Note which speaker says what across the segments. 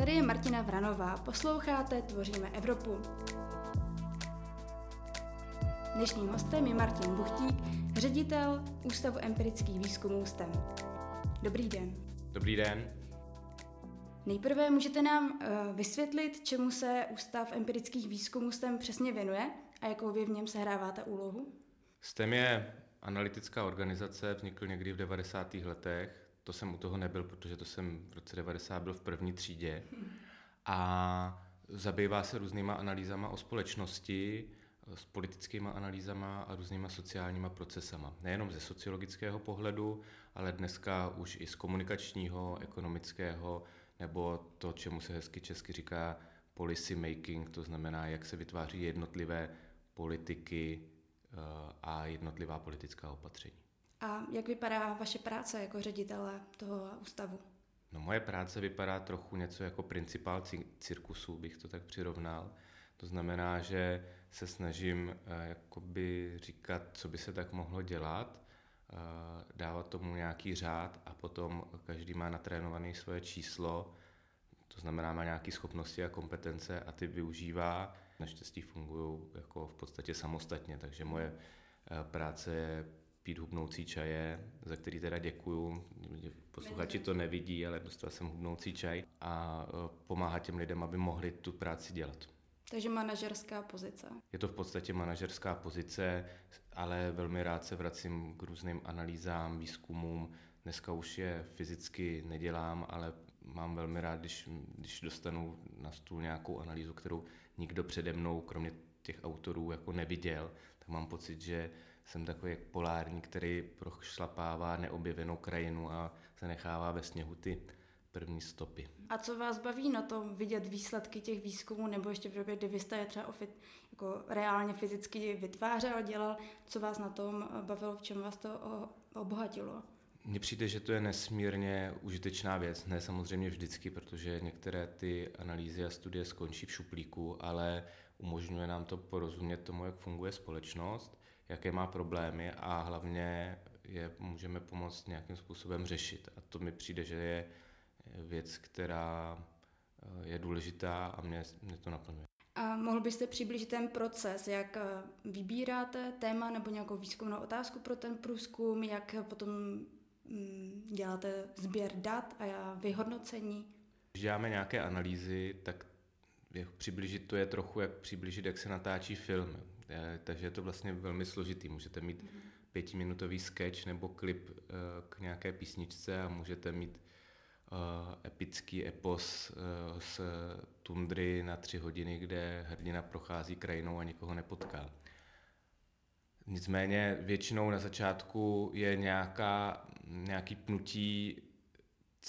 Speaker 1: Tady je Martina Vranová, posloucháte Tvoříme Evropu. Dnešním hostem je Martin Buchtík, ředitel Ústavu empirických výzkumů STEM. Dobrý den.
Speaker 2: Dobrý den.
Speaker 1: Nejprve můžete nám uh, vysvětlit, čemu se Ústav empirických výzkumů STEM přesně věnuje a jakou vy v něm sehráváte úlohu?
Speaker 2: STEM je analytická organizace, vznikl někdy v 90. letech. To jsem u toho nebyl, protože to jsem v roce 90 byl v první třídě. A zabývá se různýma analýzama o společnosti, s politickými analýzama a různýma sociálníma procesama. Nejenom ze sociologického pohledu, ale dneska už i z komunikačního, ekonomického, nebo to, čemu se hezky česky říká policy making, to znamená, jak se vytváří jednotlivé politiky eh, a jednotlivá politická opatření.
Speaker 1: A jak vypadá vaše práce jako ředitele toho ústavu?
Speaker 2: No moje práce vypadá trochu něco jako principál cirkusu, bych to tak přirovnal. To znamená, že se snažím eh, jakoby říkat, co by se tak mohlo dělat, eh, dávat tomu nějaký řád a potom každý má natrénované svoje číslo, to znamená má nějaké schopnosti a kompetence a ty využívá. Naštěstí fungují jako v podstatě samostatně, takže moje eh, práce je pít hubnoucí čaje, za který teda děkuju. Posluchači to nevidí, ale dostal jsem hubnoucí čaj a pomáhat těm lidem, aby mohli tu práci dělat.
Speaker 1: Takže manažerská pozice.
Speaker 2: Je to v podstatě manažerská pozice, ale velmi rád se vracím k různým analýzám, výzkumům. Dneska už je fyzicky nedělám, ale mám velmi rád, když, když dostanu na stůl nějakou analýzu, kterou nikdo přede mnou, kromě těch autorů, jako neviděl, tak mám pocit, že jsem takový jak polární, který prošlapává neobjevenou krajinu a zanechává ve sněhu ty první stopy.
Speaker 1: A co vás baví na tom vidět výsledky těch výzkumů, nebo ještě v době, kdy vy jste je třeba ofit, jako reálně fyzicky vytvářel, dělal, co vás na tom bavilo, v čem vás to obohatilo?
Speaker 2: Mně přijde, že to je nesmírně užitečná věc, ne samozřejmě vždycky, protože některé ty analýzy a studie skončí v šuplíku, ale umožňuje nám to porozumět tomu, jak funguje společnost, jaké má problémy a hlavně je můžeme pomoct nějakým způsobem řešit. A to mi přijde, že je věc, která eh, je důležitá a mě, mě to naplňuje.
Speaker 1: A mohl byste přiblížit ten proces, jak eh, vybíráte téma nebo nějakou výzkumnou otázku pro ten průzkum, jak potom děláte sběr dat a vyhodnocení?
Speaker 2: Když děláme nějaké analýzy, tak přiblížit to je trochu jak přiblížit, jak se natáčí film. Eh, takže je to vlastně velmi složitý. Můžete mít mm-hmm. pětiminutový sketch nebo klip k nějaké písničce a můžete mít uh, epický epos z tundry na tři hodiny, kde hrdina prochází krajinou a nikoho nepotká. Nicméně většinou na začátku je nějaká, nějaký pnutí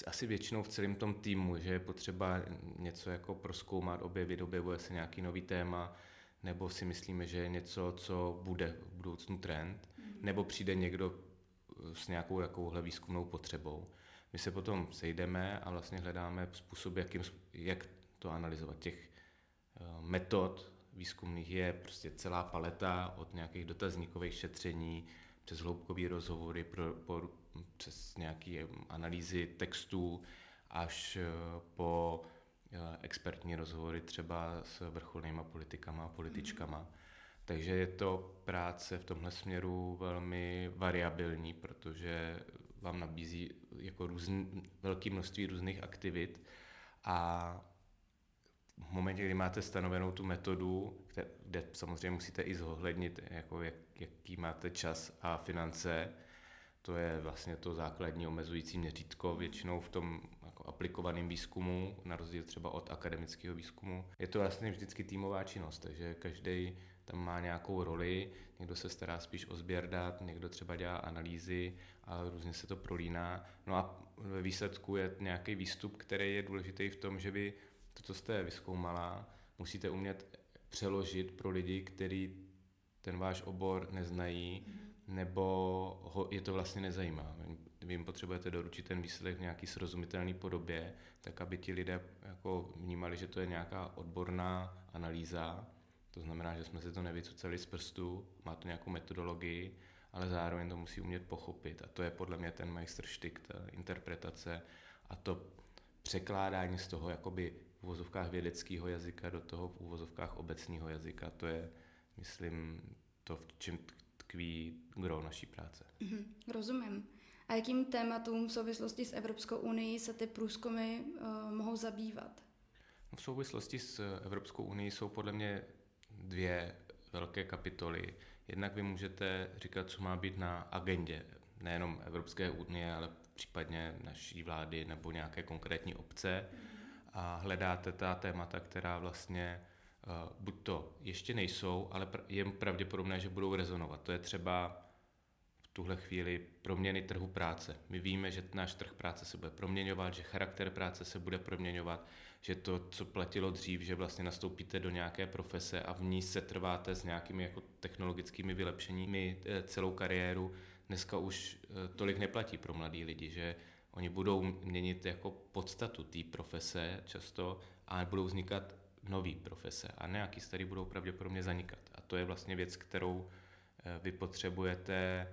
Speaker 2: asi většinou v celém tom týmu, že je potřeba něco jako proskoumat, objevit, objevuje se nějaký nový téma, nebo si myslíme, že je něco, co bude v budoucnu trend, mm. nebo přijde někdo s nějakou takovouhle výzkumnou potřebou. My se potom sejdeme a vlastně hledáme způsob, jakým, jak to analyzovat. Těch eh, metod výzkumných je prostě celá paleta od nějakých dotazníkových šetření přes hloubkové rozhovory, pro, po, přes nějaké analýzy textů až eh, po eh, expertní rozhovory třeba s vrcholnými politikama a političkama. Mm. Takže je to práce v tomhle směru velmi variabilní, protože vám nabízí jako různ, velké množství různých aktivit a v momentě, kdy máte stanovenou tu metodu, kde, kde samozřejmě musíte i zohlednit, jako jak, jaký máte čas a finance, to je vlastně to základní omezující měřítko většinou v tom jako aplikovaném výzkumu, na rozdíl třeba od akademického výzkumu. Je to vlastně vždycky týmová činnost, takže každý tam má nějakou roli, někdo se stará spíš o sběr dat, někdo třeba dělá analýzy a různě se to prolíná. No a ve výsledku je nějaký výstup, který je důležitý v tom, že vy to, co jste vyskoumala, musíte umět přeložit pro lidi, kteří ten váš obor neznají, mm-hmm. nebo ho, je to vlastně nezajímá. Vy jim potřebujete doručit ten výsledek v nějaký srozumitelný podobě, tak aby ti lidé jako vnímali, že to je nějaká odborná analýza, to znamená, že jsme si to nevycucali z prstu, má to nějakou metodologii, ale zároveň to musí umět pochopit. A to je podle mě ten majstrštyk, ta interpretace a to překládání z toho jakoby uvozovkách vědeckého jazyka do toho v uvozovkách obecného jazyka. To je, myslím, to, v čem tkví gro naší práce.
Speaker 1: Mm-hmm, rozumím. A jakým tématům v souvislosti s Evropskou unii se ty průzkumy uh, mohou zabývat?
Speaker 2: No, v souvislosti s Evropskou unii jsou podle mě dvě velké kapitoly. Jednak vy můžete říkat, co má být na agendě nejenom Evropské unie, ale případně naší vlády nebo nějaké konkrétní obce a hledáte ta témata, která vlastně uh, buď to ještě nejsou, ale je pravděpodobné, že budou rezonovat. To je třeba v tuhle chvíli proměny trhu práce. My víme, že náš trh práce se bude proměňovat, že charakter práce se bude proměňovat, že to, co platilo dřív, že vlastně nastoupíte do nějaké profese a v ní se trváte s nějakými jako technologickými vylepšeními eh, celou kariéru, dneska už eh, tolik neplatí pro mladí lidi, že oni budou měnit jako podstatu té profese často a budou vznikat nové profese a nějaký starý budou pravděpodobně zanikat. A to je vlastně věc, kterou eh, vy potřebujete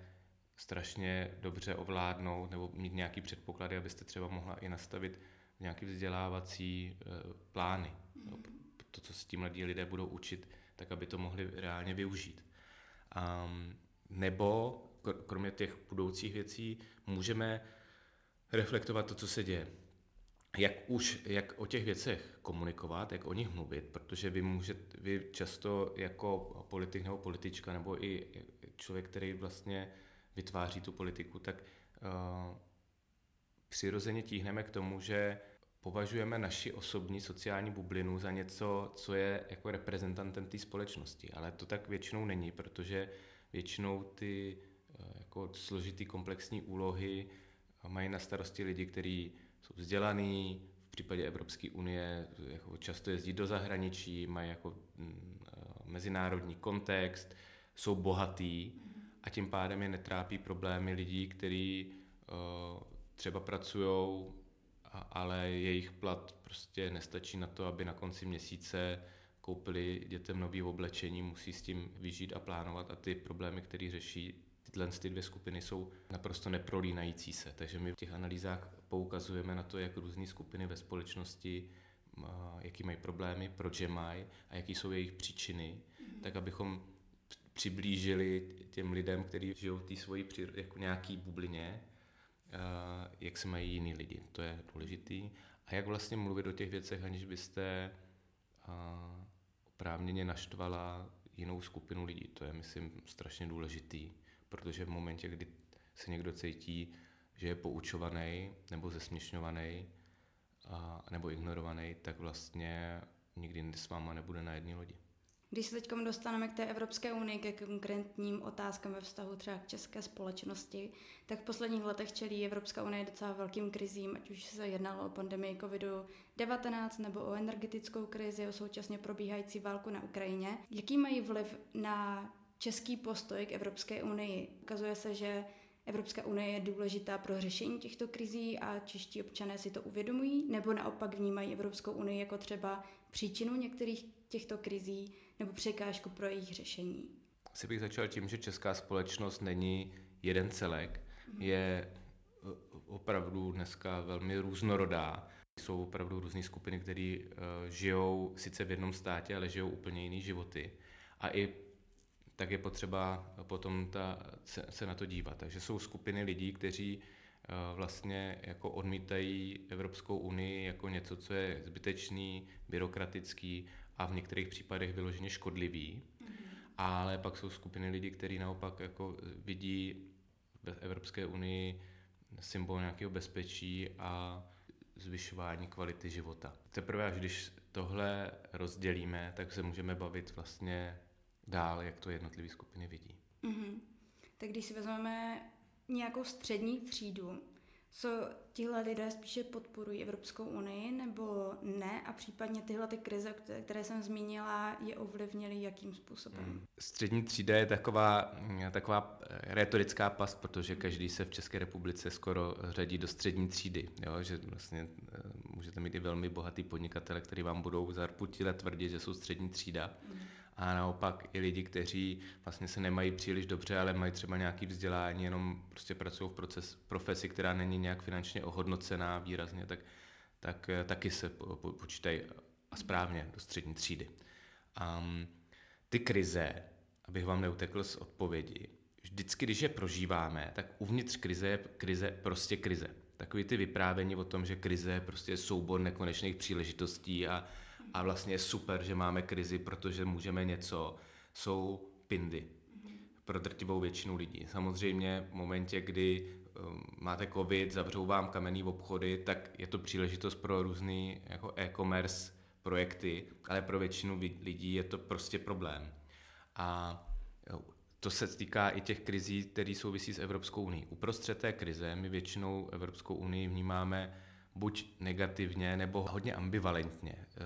Speaker 2: strašně dobře ovládnout nebo mít nějaký předpoklady, abyste třeba mohla i nastavit nějaký vzdělávací eh, plány. Mm. To, co se tím mladí lidé budou učit, tak aby to mohli reálně využít. Um, nebo kromě těch budoucích věcí můžeme reflektovat to, co se děje. Jak už, jak o těch věcech komunikovat, jak o nich mluvit, protože vy můžete, vy často jako politik nebo politička, nebo i člověk, který vlastně vytváří tu politiku, tak uh, přirozeně tíhneme k tomu, že považujeme naši osobní sociální bublinu za něco, co je jako reprezentantem té společnosti. Ale to tak většinou není, protože většinou ty jako složitý komplexní úlohy mají na starosti lidi, kteří jsou vzdělaný, v případě Evropské unie jako často jezdí do zahraničí, mají jako mm, eh, mezinárodní kontext, jsou bohatý a tím pádem je netrápí problémy lidí, kteří uh, třeba pracují, ale jejich plat prostě nestačí na to, aby na konci měsíce koupili dětem nový oblečení, musí s tím vyžít a plánovat a ty problémy, které řeší, tyhle ty dvě skupiny jsou naprosto neprolínající se. Takže my v těch analýzách poukazujeme na to, jak různé skupiny ve společnosti, jaký mají problémy, proč je mají a jaký jsou jejich příčiny, mm-hmm. tak abychom přiblížili těm lidem, kteří žijou v té svojí jako nějaký bublině, jak se mají jiní lidi. To je důležitý. A jak vlastně mluvit o těch věcech, aniž byste oprávněně naštvala jinou skupinu lidí. To je, myslím, strašně důležitý protože v momentě, kdy se někdo cítí, že je poučovaný nebo zesměšňovaný a, nebo ignorovaný, tak vlastně nikdy s váma nebude na jedné lodi.
Speaker 1: Když se teď dostaneme k té Evropské unii, ke konkrétním otázkám ve vztahu třeba k české společnosti, tak v posledních letech čelí Evropská unie docela velkým krizím, ať už se jednalo o pandemii COVID-19 nebo o energetickou krizi, o současně probíhající válku na Ukrajině. Jaký mají vliv na český postoj k Evropské unii. Ukazuje se, že Evropská unie je důležitá pro řešení těchto krizí a čeští občané si to uvědomují, nebo naopak vnímají Evropskou unii jako třeba příčinu některých těchto krizí nebo překážku pro jejich řešení.
Speaker 2: Asi bych začal tím, že česká společnost není jeden celek, mm. je eh, opravdu dneska velmi různorodá. Jsou opravdu různé skupiny, které uh, žijou sice v jednom státě, ale žijou úplně jiné životy. A i tak je potřeba potom ta, se, se na to dívat. Takže jsou skupiny lidí, kteří eh, vlastně jako odmítají Evropskou unii jako něco, co je zbytečný, byrokratický a v některých případech vyloženě škodlivý. Mm-hmm. Ale pak jsou skupiny lidí, kteří naopak jako vidí v Evropské unii symbol nějakého bezpečí a zvyšování kvality života. Teprve až když tohle rozdělíme, tak se můžeme bavit vlastně dál, jak to jednotlivé skupiny vidí.
Speaker 1: Mm-hmm. Tak když si vezmeme nějakou střední třídu, co tihle lidé spíše podporují Evropskou unii nebo ne a případně tyhle ty krize, které jsem zmínila, je ovlivnily jakým způsobem? Hmm.
Speaker 2: Střední třída je taková, taková eh, retorická past, protože každý se v České republice skoro řadí do střední třídy, jo? že vlastně eh, můžete mít i velmi bohatý podnikatele, který vám budou za let tvrdit, že jsou střední třída. Hmm a naopak i lidi, kteří vlastně se nemají příliš dobře, ale mají třeba nějaký vzdělání, jenom prostě pracují v proces, profesi, která není nějak finančně ohodnocená výrazně, tak tak eh, taky se počítají a správně do střední třídy. Um, ty krize, abych vám neutekl z odpovědi, vždycky, když je prožíváme, tak uvnitř krize je krize prostě krize. Takový ty vyprávění o tom, že krize je prostě soubor nekonečných příležitostí a, a vlastně je super, že máme krizi, protože můžeme něco, jsou pindy pro drtivou většinu lidí. Samozřejmě v momentě, kdy um, máte covid, zavřou vám kamenný obchody, tak je to příležitost pro různý jako e-commerce projekty, ale pro většinu lidí je to prostě problém. A to se týká i těch krizí, které souvisí s Evropskou unii. Uprostřed té krize my většinou Evropskou unii vnímáme buď negativně, nebo hodně ambivalentně. Eh,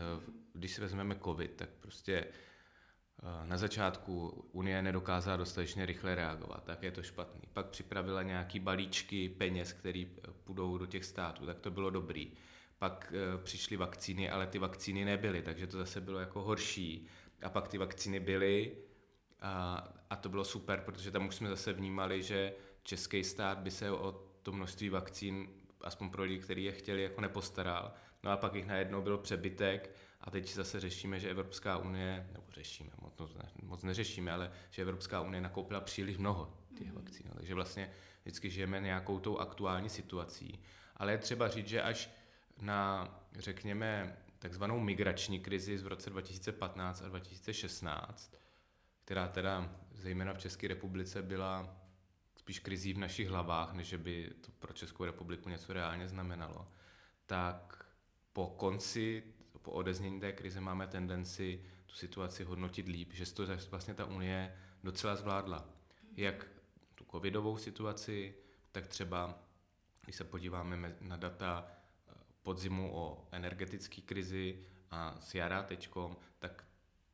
Speaker 2: když si vezmeme covid, tak prostě eh, na začátku Unie nedokázala dostatečně rychle reagovat, tak je to špatný. Pak připravila nějaký balíčky peněz, které půjdou do těch států, tak to bylo dobrý. Pak přišly vakcíny, ale ty vakcíny nebyly, takže to zase bylo jako horší. A pak ty vakcíny byly, a, a to bylo super, protože tam už jsme zase vnímali, že český stát by se o to množství vakcín, aspoň pro lidi, kteří je chtěli, jako nepostaral. No a pak jich najednou byl přebytek a teď zase řešíme, že Evropská unie, nebo řešíme, moc, moc neřešíme, ale že Evropská unie nakoupila příliš mnoho těch mm. vakcín. Takže vlastně vždycky žijeme nějakou tou aktuální situací. Ale je třeba říct, že až na, řekněme, takzvanou migrační krizi z roce 2015 a 2016, která teda zejména v České republice byla spíš krizí v našich hlavách, než by to pro Českou republiku něco reálně znamenalo, tak po konci, po odeznění té krize máme tendenci tu situaci hodnotit líp, že to vlastně ta Unie docela zvládla. Jak tu covidovou situaci, tak třeba, když se podíváme na data eh, podzimu o energetické krizi a s jara teďkom, tak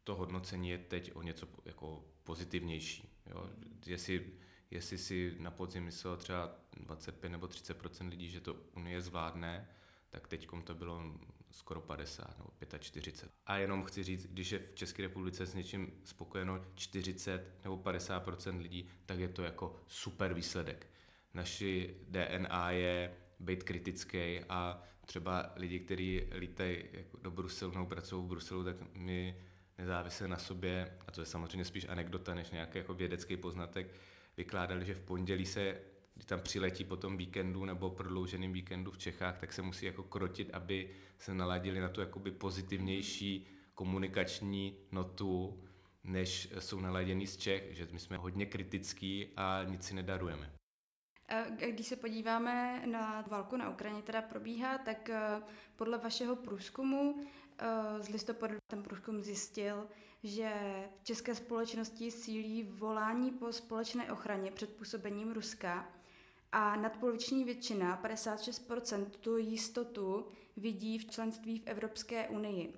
Speaker 2: to hodnocení je teď o něco jako pozitivnější. Jo? Jestli, jestli si na podzim myslel třeba 25 nebo 30% lidí, že to Unie zvládne, tak teď to bylo skoro 50 nebo 45. A jenom chci říct, když je v České republice s něčím spokojeno 40 nebo 50 lidí, tak je to jako super výsledek. Naši DNA je být kritický a třeba lidi, kteří lítají jako do Bruselu nebo pracují v Bruselu, tak my nezávisle na sobě, a to je samozřejmě spíš anekdota než nějaký jako vědecký poznatek, vykládali, že v pondělí se, kdy tam přiletí po tom víkendu nebo prodlouženým víkendu v Čechách, tak se musí jako krotit, aby se naladili na tu jakoby pozitivnější komunikační notu, než jsou naladěný z Čech, že my jsme hodně kritický a nic si nedarujeme.
Speaker 1: Když se podíváme na válku na Ukrajině, která probíhá, tak eh, podle vašeho průzkumu Eh, z listopadu ten průzkum zjistil, že v české společnosti sílí volání po společné ochraně před působením Ruska a nadpoloviční většina, 56%, tu jistotu vidí v členství v Evropské unii.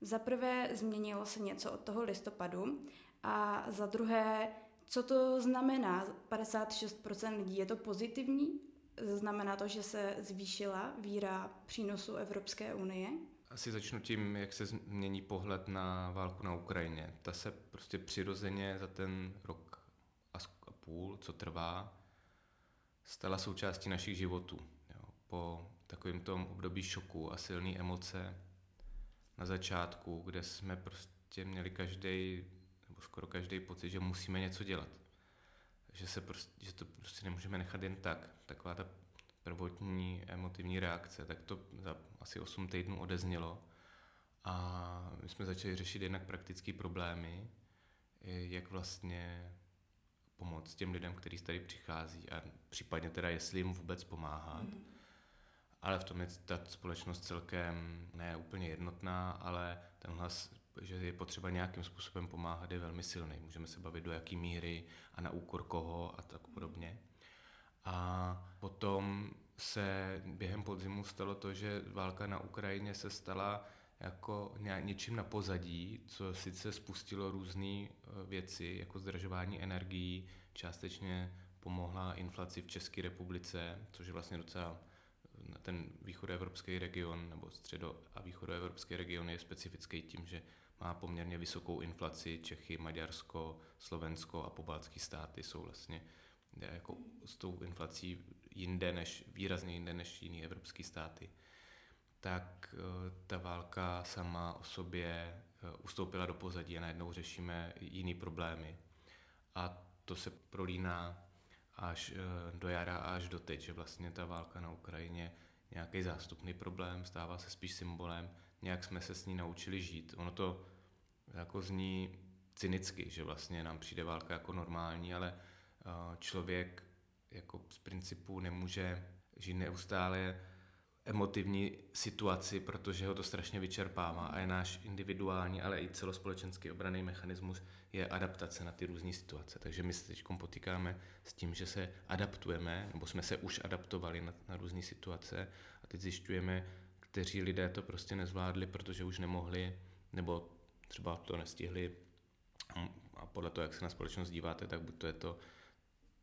Speaker 1: Za prvé změnilo se něco od toho listopadu a za druhé, co to znamená 56% lidí? Je to pozitivní? Znamená to, že se zvýšila víra přínosu Evropské unie?
Speaker 2: Asi začnu tím, jak se změní pohled na válku na Ukrajině. Ta se prostě přirozeně za ten rok a půl, co trvá, stala součástí našich životů. Jo. Po takovém tom období šoku a silné emoce na začátku, kde jsme prostě měli každý, nebo skoro každý pocit, že musíme něco dělat. Že, se prostě, že to prostě nemůžeme nechat jen tak. Taková ta prvotní emotivní reakce, tak to za asi 8 týdnů odeznělo. A my jsme začali řešit jednak praktické problémy, jak vlastně pomoct těm lidem, kteří tady přichází a případně teda, jestli jim vůbec pomáhat. Mm. Ale v tom je ta společnost celkem ne úplně jednotná, ale ten hlas, že je potřeba nějakým způsobem pomáhat, je velmi silný. Můžeme se bavit do jaký míry a na úkor koho a tak podobně. A potom se během podzimu stalo to, že válka na Ukrajině se stala jako něčím na pozadí, co sice spustilo různé e, věci, jako zdražování energií, částečně pomohla inflaci v České republice, což je vlastně docela na ten východoevropský region, nebo středo- a východoevropský region je specifický tím, že má poměrně vysokou inflaci. Čechy, Maďarsko, Slovensko a pobaltské státy jsou vlastně jako s tou inflací jinde než, výrazně jinde než jiné evropské státy. tak ta válka sama o sobě ustoupila do pozadí a najednou řešíme jiný problémy. A to se prolíná až do jara a až do teď, že vlastně ta válka na Ukrajině nějaký zástupný problém, stává se spíš symbolem, nějak jsme se s ní naučili žít. Ono to jako zní cynicky, že vlastně nám přijde válka jako normální, ale člověk jako z principu nemůže žít neustále emotivní situaci, protože ho to strašně vyčerpává a je náš individuální, ale i celospolečenský obraný mechanismus je adaptace na ty různé situace. Takže my se teď potýkáme s tím, že se adaptujeme, nebo jsme se už adaptovali na, na různé situace a teď zjišťujeme, kteří lidé to prostě nezvládli, protože už nemohli, nebo třeba to nestihli a podle toho, jak se na společnost díváte, tak buď to je to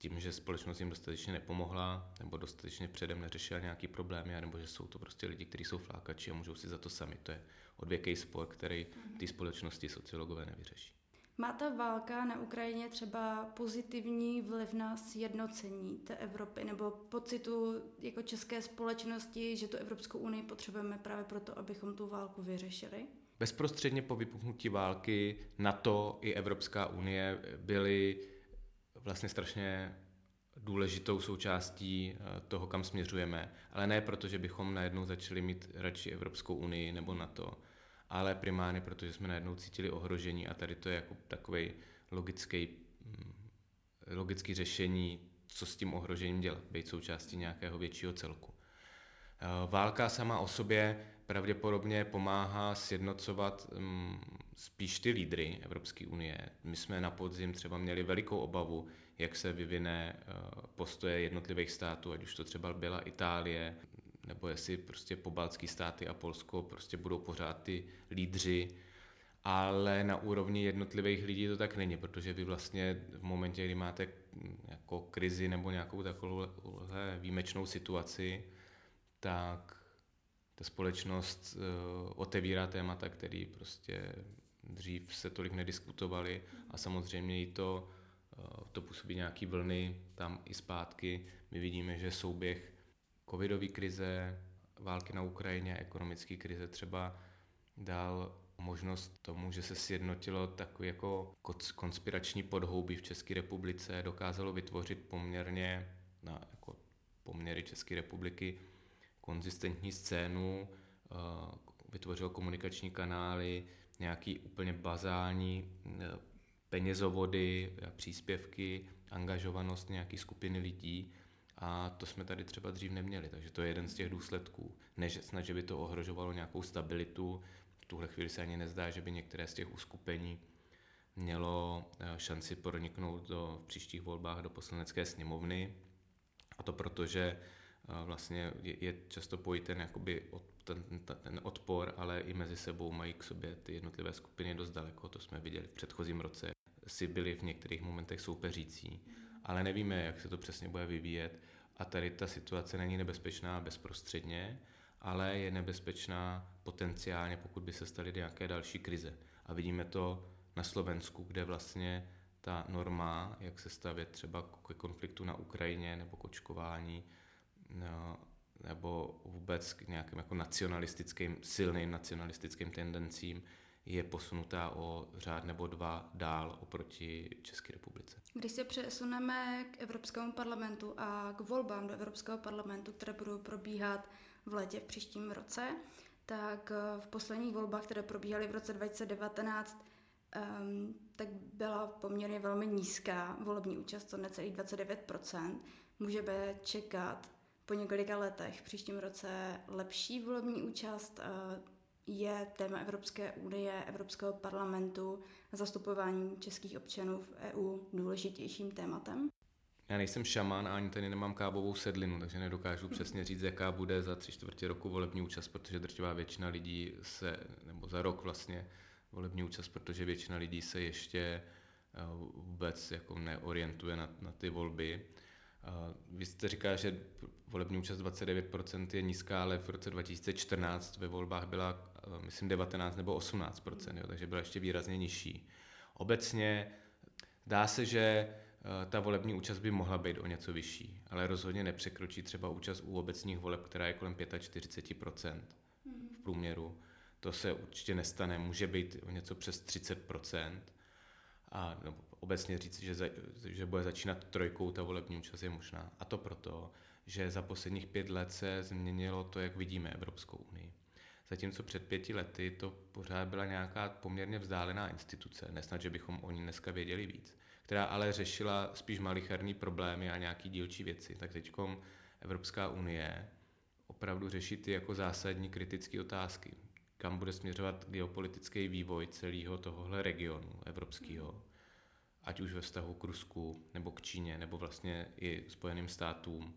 Speaker 2: tím, že společnost jim dostatečně nepomohla, nebo dostatečně předem neřešila nějaký problémy, nebo že jsou to prostě lidi, kteří jsou flákači a můžou si za to sami. To je odvěký spor, který ty společnosti sociologové nevyřeší.
Speaker 1: Má ta válka na Ukrajině třeba pozitivní vliv na sjednocení té Evropy nebo pocitu jako české společnosti, že tu Evropskou unii potřebujeme právě proto, abychom tu válku vyřešili?
Speaker 2: Bezprostředně po vypuknutí války NATO i Evropská unie byly vlastně strašně důležitou součástí eh, toho, kam směřujeme. Ale ne proto, že bychom najednou začali mít radši Evropskou unii nebo NATO, ale primárně proto, že jsme najednou cítili ohrožení a tady to je jako takový logický, mm, logický řešení, co s tím ohrožením dělat, být součástí nějakého většího celku. Eh, válka sama o sobě pravděpodobně pomáhá sjednocovat um, spíš ty lídry Evropské unie. My jsme na podzim třeba měli velikou obavu, jak se vyvine uh, postoje jednotlivých států, ať už to třeba byla Itálie, nebo jestli prostě pobaltský státy a Polsko prostě budou pořád ty lídři, ale na úrovni jednotlivých lidí to tak není, protože vy vlastně v momentě, kdy máte jako krizi nebo nějakou takovou výjimečnou situaci, tak ta společnost uh, otevírá témata, které prostě dřív se tolik nediskutovaly a samozřejmě i to, uh, to působí nějaký vlny tam i zpátky. My vidíme, že souběh covidové krize, války na Ukrajině, ekonomické krize třeba dal možnost tomu, že se sjednotilo takový jako konspirační podhoubí v České republice, dokázalo vytvořit poměrně na jako poměry České republiky konzistentní scénu, eh, vytvořil komunikační kanály, nějaký úplně bazální eh, penězovody, příspěvky, angažovanost nějaké skupiny lidí a to jsme tady třeba dřív neměli, takže to je jeden z těch důsledků. Než snad, že by to ohrožovalo nějakou stabilitu, v tuhle chvíli se ani nezdá, že by některé z těch uskupení mělo eh, šanci proniknout do příštích volbách do poslanecké sněmovny. A to proto, že vlastně je, často pojí ten, jakoby od, ten, ten odpor, ale i mezi sebou mají k sobě ty jednotlivé skupiny dost daleko. To jsme viděli v předchozím roce. Si byli v některých momentech soupeřící, ale nevíme, jak se to přesně bude vyvíjet. A tady ta situace není nebezpečná bezprostředně, ale je nebezpečná potenciálně, pokud by se staly nějaké další krize. A vidíme to na Slovensku, kde vlastně ta norma, jak se stavět třeba ke konfliktu na Ukrajině nebo k očkování, no, nebo vůbec k nějakým jako nacionalistickým, silným nacionalistickým tendencím je posunutá o řád nebo dva dál oproti České republice.
Speaker 1: Když se přesuneme k Evropskému parlamentu a k volbám do Evropského parlamentu, které budou probíhat v létě v příštím roce, tak eh, v posledních volbách, které probíhaly v roce 2019, um, ehm, tak byla poměrně velmi nízká volební účast, to necelých 29%. Můžeme čekat po několika letech v příštím roce lepší volební účast je téma Evropské unie, Evropského parlamentu a zastupování českých občanů v EU důležitějším tématem?
Speaker 2: Já nejsem šaman a ani tady nemám kábovou sedlinu, takže nedokážu přesně říct, jaká bude za tři čtvrtě roku volební účast, protože drtivá většina lidí se, nebo za rok vlastně volební účast, protože většina lidí se ještě eh, vůbec jako neorientuje na, na ty volby. Vy jste říká, že volební účast 29% je nízká, ale v roce 2014 ve volbách byla, eh, myslím, 19 nebo 18%, jo, takže byla ještě výrazně nižší. Obecně dá se, že eh, ta volební účast by mohla být o něco vyšší, ale rozhodně nepřekročí třeba účast u obecních voleb, která je kolem 45%. v průměru. To se určitě nestane, může být něco přes 30%. A no, obecně říct, že, za, že bude začínat trojkou, ta volební účast je možná. A to proto, že za posledních pět let se změnilo to, jak vidíme Evropskou unii. Zatímco před pěti lety to pořád byla nějaká poměrně vzdálená instituce, nesnad, že bychom o ní dneska věděli víc, která ale řešila spíš malicherní problémy a nějaký dílčí věci. Tak teď Evropská unie opravdu řeší ty jako zásadní kritické otázky. Kam bude směřovat geopolitický vývoj celého tohohle regionu evropského, ať už ve vztahu k Rusku, nebo k Číně, nebo vlastně i Spojeným státům,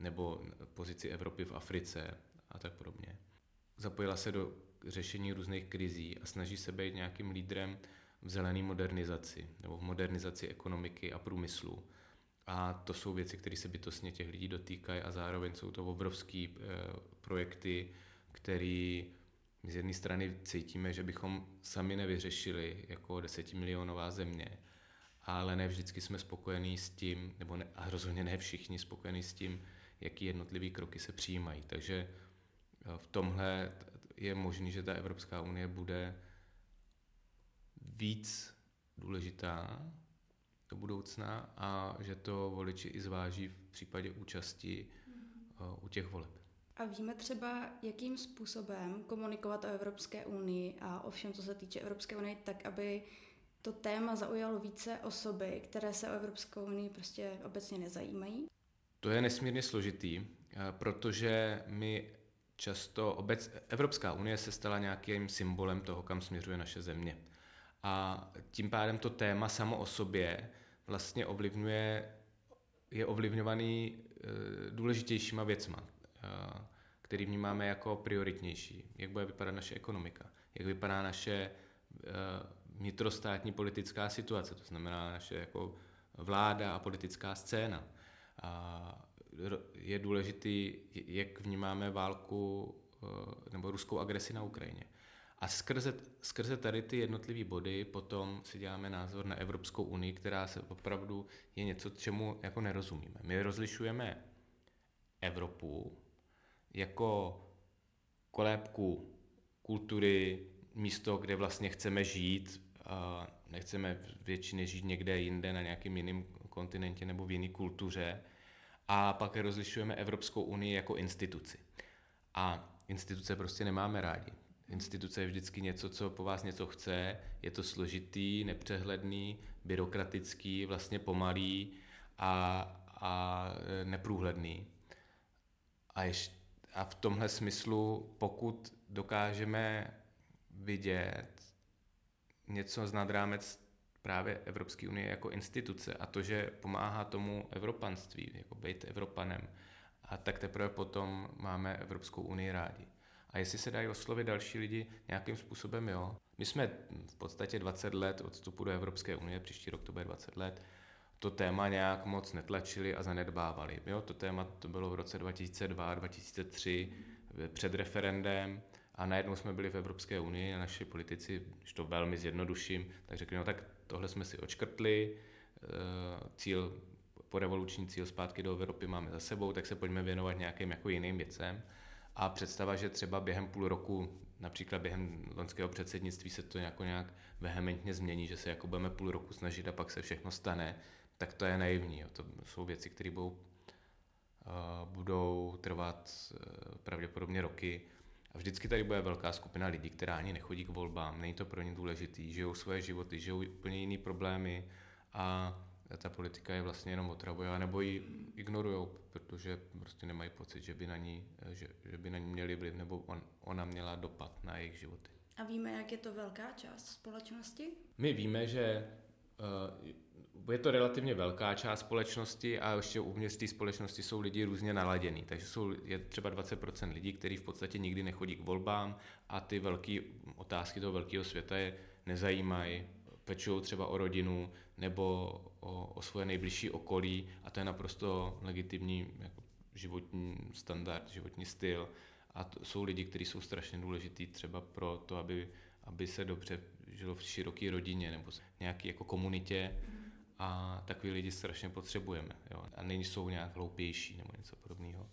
Speaker 2: nebo pozici Evropy v Africe a tak podobně. Zapojila se do řešení různých krizí a snaží se být nějakým lídrem v zelené modernizaci nebo v modernizaci ekonomiky a průmyslu. A to jsou věci, které se bytostně těch lidí dotýkají a zároveň jsou to obrovské e, projekty, které z jedné strany cítíme, že bychom sami nevyřešili jako desetimilionová země, ale ne vždycky jsme spokojení s tím, nebo ne, a rozhodně ne všichni spokojení s tím, jaký jednotlivý kroky se přijímají. Takže eh, v tomhle je možné, že ta Evropská unie bude víc důležitá do budoucna a že to voliči i zváží v případě účasti eh, u těch voleb.
Speaker 1: A víme třeba, jakým způsobem komunikovat o Evropské unii a o všem, co se týče Evropské unie, tak, aby to téma zaujalo více osoby, které se o Evropskou unii prostě obecně nezajímají?
Speaker 2: To je nesmírně složitý, eh, protože my často, obec, Evropská unie se stala nějakým symbolem toho, kam směřuje naše země. A tím pádem to téma samo o sobě vlastně ovlivňuje, je ovlivňovaný e, důležitějšíma věcma, e, který vnímáme jako prioritnější. Jak bude vypadat naše ekonomika, jak vypadá naše e, vnitrostátní politická situace, to znamená naše jako vláda a politická scéna. A je důležitý, jak vnímáme válku nebo ruskou agresi na Ukrajině. A skrze, skrze tady ty jednotlivé body potom si děláme názor na Evropskou unii, která se opravdu je něco, čemu jako nerozumíme. My rozlišujeme Evropu jako kolébku kultury, místo, kde vlastně chceme žít, a nechceme většině žít někde jinde na nějakém jiném kontinentě nebo v jiné kultuře. A pak rozlišujeme Evropskou unii jako instituci. A instituce prostě nemáme rádi. Instituce je vždycky něco, co po vás něco chce, je to složitý, nepřehledný, byrokratický, vlastně pomalý a, a neprůhledný. A, ješ, a v tomhle smyslu, pokud dokážeme vidět něco z nadrámec právě Evropské unie jako instituce a to, že pomáhá tomu evropanství, jako být Evropanem, a tak teprve potom máme Evropskou unii rádi. A jestli se dají oslovit další lidi nějakým způsobem, jo. My jsme v podstatě 20 let od vstupu do Evropské unie, příští rok to bude 20 let, to téma nějak moc netlačili a zanedbávali. Jo, to téma to bylo v roce 2002, 2003, před referendem a najednou jsme byli v Evropské unii a naši politici, když to velmi zjednoduším, tak řekli, no tak tohle jsme si očkrtli, eh, cíl, porevoluční cíl zpátky do Evropy máme za sebou, tak se pojďme věnovat nějakým jako jiným věcem. A představa, že třeba během půl roku, například během loňského předsednictví se to jako nějak vehementně změní, že se jako budeme půl roku snažit a pak se všechno stane, tak to je naivní. Jo. To jsou věci, které budou, uh, budou trvat uh, pravděpodobně roky. A vždycky tady bude velká skupina lidí, která ani nechodí k volbám, není to pro ně důležitý, žijou svoje životy, žijou úplně jiný problémy a ta politika je vlastně jenom otravuje, nebo ji ignorují, protože prostě nemají pocit, že by na ní, že, že by na ní měli vliv, nebo on, ona měla dopad na jejich životy.
Speaker 1: A víme, jak je to velká část společnosti?
Speaker 2: My víme, že uh, je to relativně velká část společnosti a ještě uvnitř té společnosti jsou lidi různě naladění. Takže jsou, je třeba 20% lidí, kteří v podstatě nikdy nechodí k volbám a ty velké otázky toho velkého světa je nezajímají, pečují třeba o rodinu nebo o, o svoje nejbližší okolí a to je naprosto legitimní jako životní standard, životní styl. A to jsou lidi, kteří jsou strašně důležitý třeba pro to, aby, aby se dobře žilo v široké rodině nebo nějaké jako komunitě a takový lidi strašně potřebujeme. Jo? A nejsou nějak hloupější nebo něco podobného.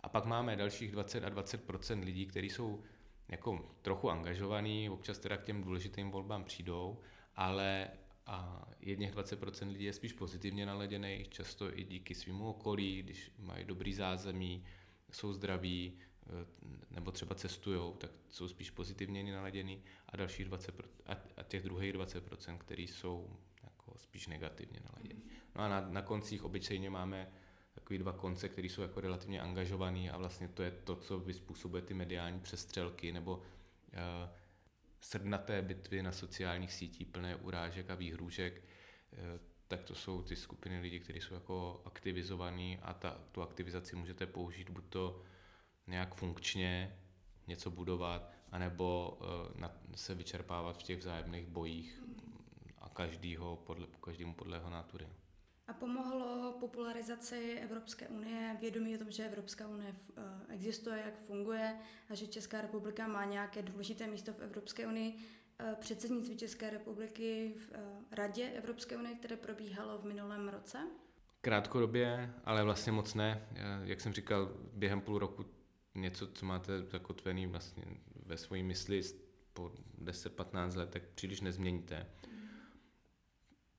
Speaker 2: A pak máme dalších 20 a 20% lidí, kteří jsou jako trochu angažovaný, občas teda k těm důležitým volbám přijdou, ale a jedných 20% lidí je spíš pozitivně naladěných, často i díky svýmu okolí, když mají dobrý zázemí, jsou zdraví, eh, nebo třeba cestují, tak jsou spíš pozitivně naladěný a dalších 20%, a těch druhých 20%, který jsou spíš negativně naladěný. No a na, na koncích obyčejně máme takový dva konce, které jsou jako relativně angažovaný a vlastně to je to, co vyspůsobuje ty mediální přestřelky nebo uh, srdnaté bitvy na sociálních sítích plné urážek a výhrůžek, uh, tak to jsou ty skupiny lidí, kteří jsou jako aktivizovaní a ta, tu aktivizaci můžete použít buď to nějak funkčně, něco budovat, anebo uh, na, se vyčerpávat v těch vzájemných bojích každýho podle, každému podle jeho nátury.
Speaker 1: A pomohlo popularizaci Evropské unie vědomí o tom, že Evropská unie eh, existuje, jak funguje a že Česká republika má nějaké důležité místo v Evropské unii. Eh, předsednictví České republiky v eh, Radě Evropské unie, které probíhalo v minulém roce?
Speaker 2: Krátkodobě, ale vlastně moc ne. Jak jsem říkal, během půl roku něco, co máte zakotvený vlastně ve své mysli po 10-15 let, tak příliš nezměníte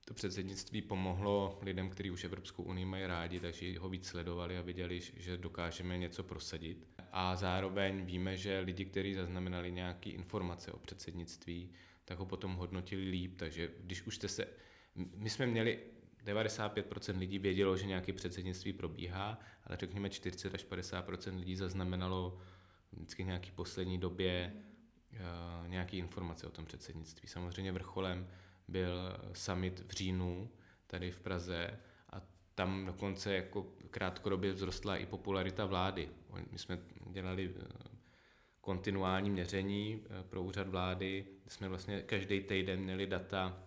Speaker 2: to předsednictví pomohlo lidem, kteří už Evropskou unii mají rádi, takže ho víc sledovali a viděli, že dokážeme něco prosadit. A zároveň víme, že lidi, kteří zaznamenali nějaké informace o předsednictví, tak ho potom hodnotili líp, takže když už jste se... My jsme měli 95% lidí vědělo, že nějaké předsednictví probíhá, ale řekněme 40 až 50% lidí zaznamenalo vždycky v nějaké poslední době uh, nějaké informace o tom předsednictví. Samozřejmě vrcholem byl summit v říjnu tady v Praze a tam dokonce jako krátkodobě vzrostla i popularita vlády. My jsme dělali eh, kontinuální měření eh, pro úřad vlády, jsme vlastně každý týden měli data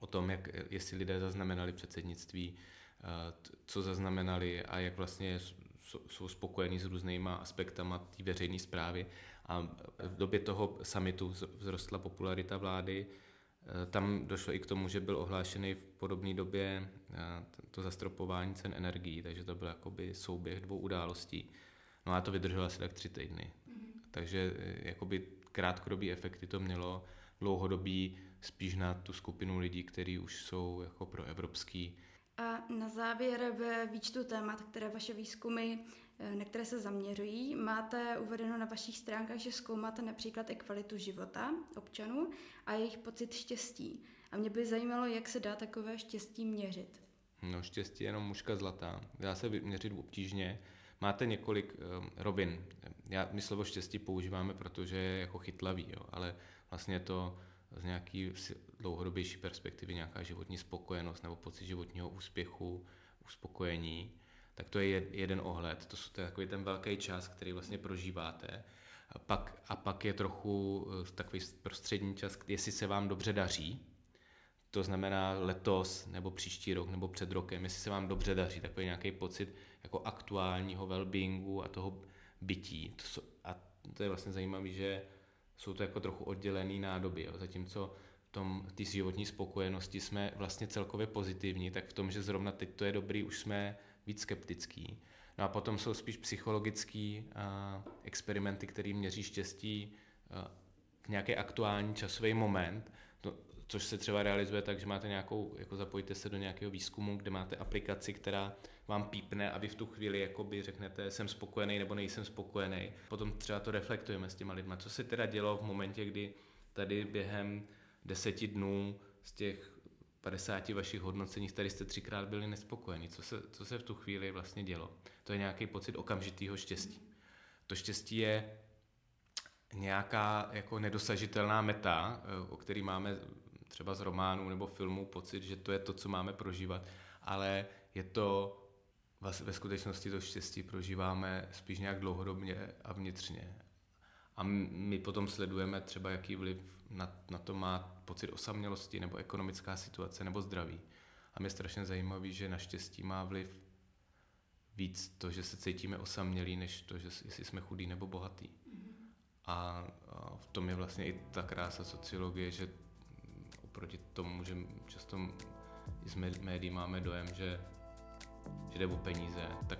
Speaker 2: o tom, jak, jestli lidé zaznamenali předsednictví, eh, co zaznamenali a jak vlastně jsou spokojení s různýma aspektama té veřejné zprávy. A v době toho summitu vzrostla popularita vlády, Eh, tam došlo i k tomu, že byl ohlášený v podobné době eh, to zastropování cen energií, takže to byl jakoby souběh dvou událostí. No a to vydrželo asi tak tři týdny. Mm-hmm. Takže eh, jakoby krátkodobý efekty to mělo, dlouhodobý spíš na tu skupinu lidí, kteří už jsou jako pro evropský.
Speaker 1: A na závěr ve výčtu témat, které vaše výzkumy Eh, na které se zaměřují. Máte uvedeno na vašich stránkách, že zkoumáte například i kvalitu života občanů a jejich pocit štěstí. A mě by zajímalo, jak se dá takové štěstí měřit.
Speaker 2: No štěstí je jenom muška zlatá. Dá se měřit obtížně. Máte několik um, rovin. Já, my slovo štěstí používáme, protože je jako chytlavý, jo, ale vlastně to z nějaký dlouhodobější perspektivy nějaká životní spokojenost nebo pocit životního úspěchu, uspokojení tak to je jeden ohled, to, je takový ten velký čas, který vlastně prožíváte. A pak, a pak je trochu eh, takový prostřední čas, jestli se vám dobře daří, to znamená letos, nebo příští rok, nebo před rokem, jestli se vám dobře daří, takový nějaký pocit jako aktuálního well-beingu a toho bytí. To jsou, a to je vlastně zajímavé, že jsou to jako trochu oddělené nádoby, jo. zatímco v tom té životní spokojenosti jsme vlastně celkově pozitivní, tak v tom, že zrovna teď to je dobrý, už jsme víc skeptický. No a potom jsou spíš psychologické uh, experimenty, které měří štěstí v nějaký aktuální časový moment, to, což se třeba realizuje tak, že máte nějakou, jako zapojíte se do nějakého výzkumu, kde máte aplikaci, která vám pípne a vy v tu chvíli jakoby řeknete, jsem spokojený nebo nejsem spokojený. Potom třeba to reflektujeme s těma lidma. Co se teda dělo v momentě, kdy tady během deseti dnů z těch 50 vašich hodnocení, tady jste třikrát byli nespokojeni. Co se, co se v tu chvíli vlastně dělo? To je nějaký pocit okamžitého štěstí. To štěstí je nějaká jako nedosažitelná meta, o který máme třeba z románu nebo filmu pocit, že to je to, co máme prožívat, ale je to ve skutečnosti to štěstí prožíváme spíš nějak dlouhodobně a vnitřně. A my potom sledujeme třeba, jaký vliv na, na to má pocit osamělosti, nebo ekonomická situace, nebo zdraví. A mě strašně zajímavý, že naštěstí má vliv víc to, že se cítíme osamělí, než to, že jestli jsme chudí nebo bohatý. A, v tom je vlastně i ta krása sociologie, že oproti tomu, že často z médií máme dojem, že, že jde o peníze, tak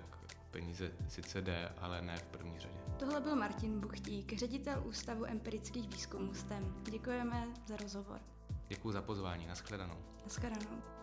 Speaker 2: peníze sice jde, ale ne v první řadě.
Speaker 1: Tohle byl Martin Buchtík, ředitel Ústavu empirických výzkumů STEM. Děkujeme za rozhovor.
Speaker 2: Děkuji za pozvání. Naschledanou.
Speaker 1: Naschledanou.